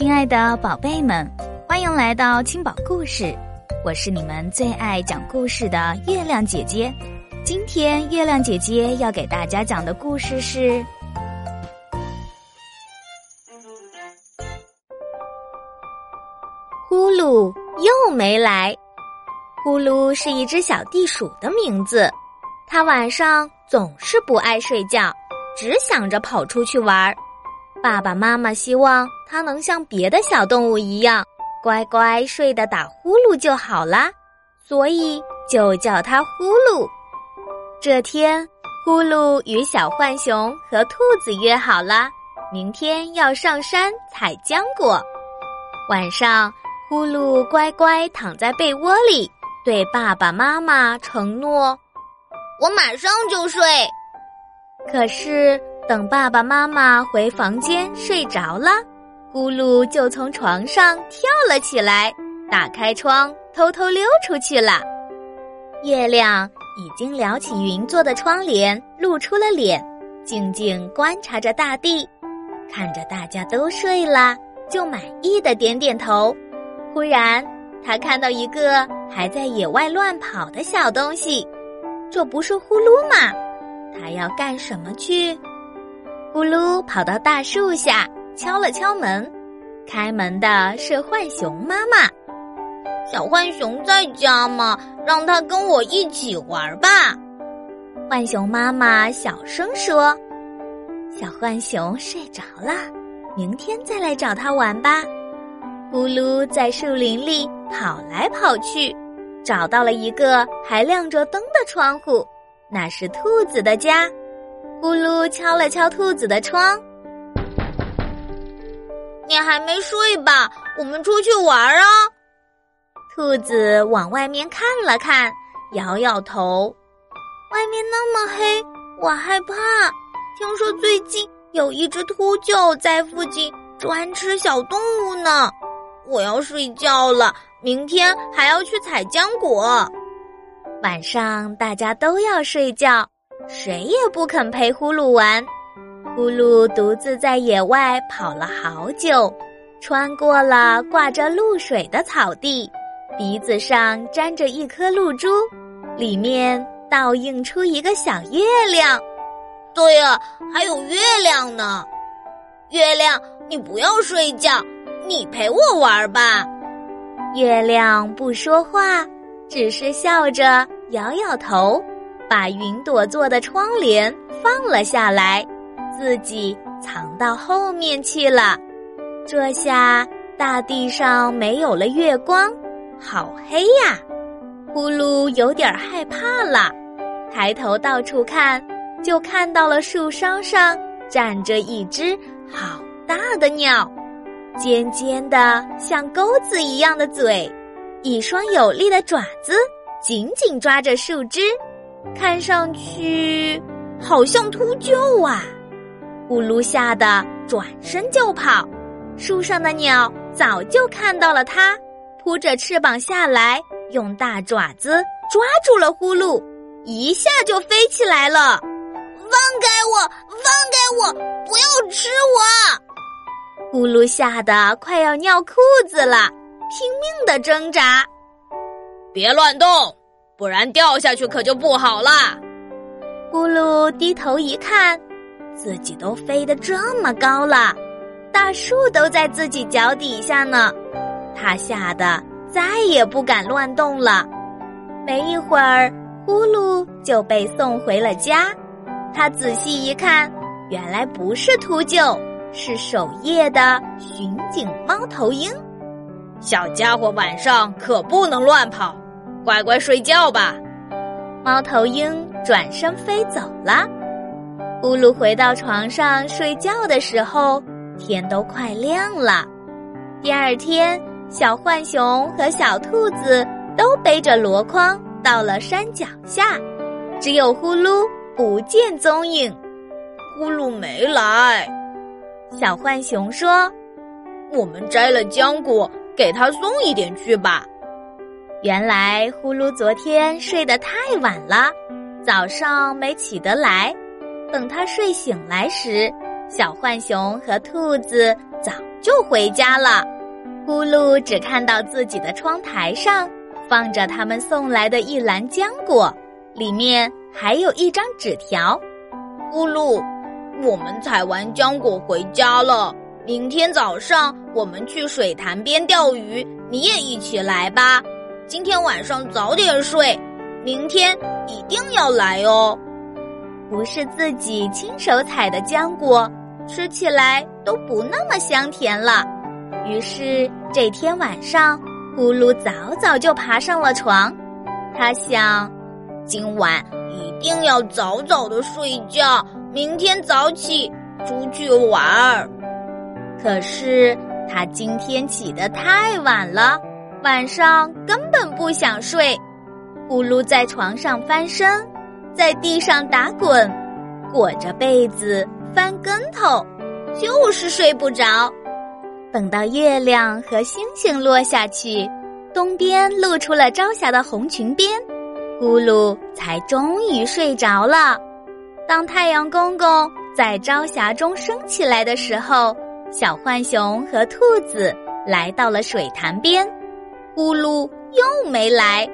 亲爱的宝贝们，欢迎来到青宝故事，我是你们最爱讲故事的月亮姐姐。今天月亮姐姐要给大家讲的故事是《呼噜又没来》。呼噜是一只小地鼠的名字，它晚上总是不爱睡觉，只想着跑出去玩儿。爸爸妈妈希望它能像别的小动物一样，乖乖睡得打呼噜就好啦，所以就叫它呼噜。这天，呼噜与小浣熊和兔子约好了，明天要上山采浆果。晚上，呼噜乖乖躺在被窝里，对爸爸妈妈承诺：“我马上就睡。”可是。等爸爸妈妈回房间睡着了，咕噜就从床上跳了起来，打开窗偷偷溜出去了。月亮已经撩起云做的窗帘，露出了脸，静静观察着大地，看着大家都睡了，就满意的点点头。忽然，他看到一个还在野外乱跑的小东西，这不是呼噜吗？他要干什么去？咕噜跑到大树下，敲了敲门。开门的是浣熊妈妈。小浣熊在家吗？让他跟我一起玩吧。浣熊妈妈小声说：“小浣熊睡着了，明天再来找他玩吧。”咕噜在树林里跑来跑去，找到了一个还亮着灯的窗户，那是兔子的家。咕噜敲了敲兔子的窗，你还没睡吧？我们出去玩啊！兔子往外面看了看，摇摇头。外面那么黑，我害怕。听说最近有一只秃鹫在附近专吃小动物呢。我要睡觉了，明天还要去采浆果。晚上大家都要睡觉。谁也不肯陪呼噜玩，呼噜独自在野外跑了好久，穿过了挂着露水的草地，鼻子上粘着一颗露珠，里面倒映出一个小月亮。对呀，还有月亮呢。月亮，你不要睡觉，你陪我玩吧。月亮不说话，只是笑着摇摇头。把云朵做的窗帘放了下来，自己藏到后面去了。这下大地上没有了月光，好黑呀！呼噜有点害怕了，抬头到处看，就看到了树梢上站着一只好大的鸟，尖尖的像钩子一样的嘴，一双有力的爪子紧紧抓着树枝。看上去好像秃鹫啊！呼噜吓得转身就跑，树上的鸟早就看到了它，扑着翅膀下来，用大爪子抓住了呼噜，一下就飞起来了。放开我！放开我！不要吃我！呼噜吓得快要尿裤子了，拼命的挣扎。别乱动！不然掉下去可就不好了。咕噜低头一看，自己都飞得这么高了，大树都在自己脚底下呢。他吓得再也不敢乱动了。没一会儿，呼噜就被送回了家。他仔细一看，原来不是秃鹫，是守夜的巡警猫头鹰。小家伙，晚上可不能乱跑。乖乖睡觉吧，猫头鹰转身飞走了。咕噜回到床上睡觉的时候，天都快亮了。第二天，小浣熊和小兔子都背着箩筐到了山脚下，只有呼噜不见踪影。呼噜没来，小浣熊说：“我们摘了浆果，给他送一点去吧。”原来呼噜昨天睡得太晚了，早上没起得来。等他睡醒来时，小浣熊和兔子早就回家了。呼噜只看到自己的窗台上放着他们送来的一篮浆果，里面还有一张纸条。呼噜，我们采完浆果回家了。明天早上我们去水潭边钓鱼，你也一起来吧。今天晚上早点睡，明天一定要来哦。不是自己亲手采的浆果，吃起来都不那么香甜了。于是这天晚上，咕噜早早就爬上了床。他想，今晚一定要早早的睡觉，明天早起出去玩儿。可是他今天起得太晚了，晚上根本不想睡。咕噜在床上翻身，在地上打滚，裹着被子翻跟头，就是睡不着。等到月亮和星星落下去，东边露出了朝霞的红裙边，咕噜才终于睡着了。当太阳公公在朝霞中升起来的时候。小浣熊和兔子来到了水潭边，呼噜又没来，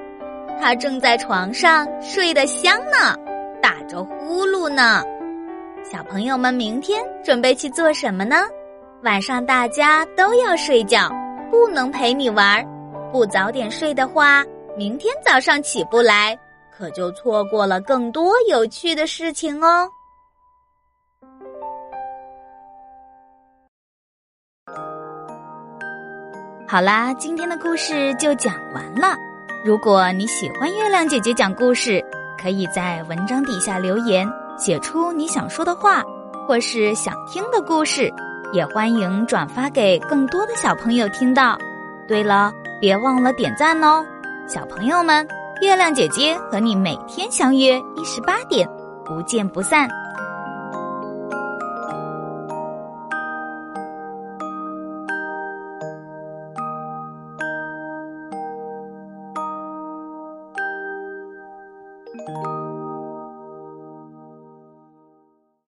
他正在床上睡得香呢，打着呼噜呢。小朋友们，明天准备去做什么呢？晚上大家都要睡觉，不能陪你玩。不早点睡的话，明天早上起不来，可就错过了更多有趣的事情哦。好啦，今天的故事就讲完了。如果你喜欢月亮姐姐讲故事，可以在文章底下留言，写出你想说的话，或是想听的故事，也欢迎转发给更多的小朋友听到。对了，别忘了点赞哦，小朋友们，月亮姐姐和你每天相约一十八点，不见不散。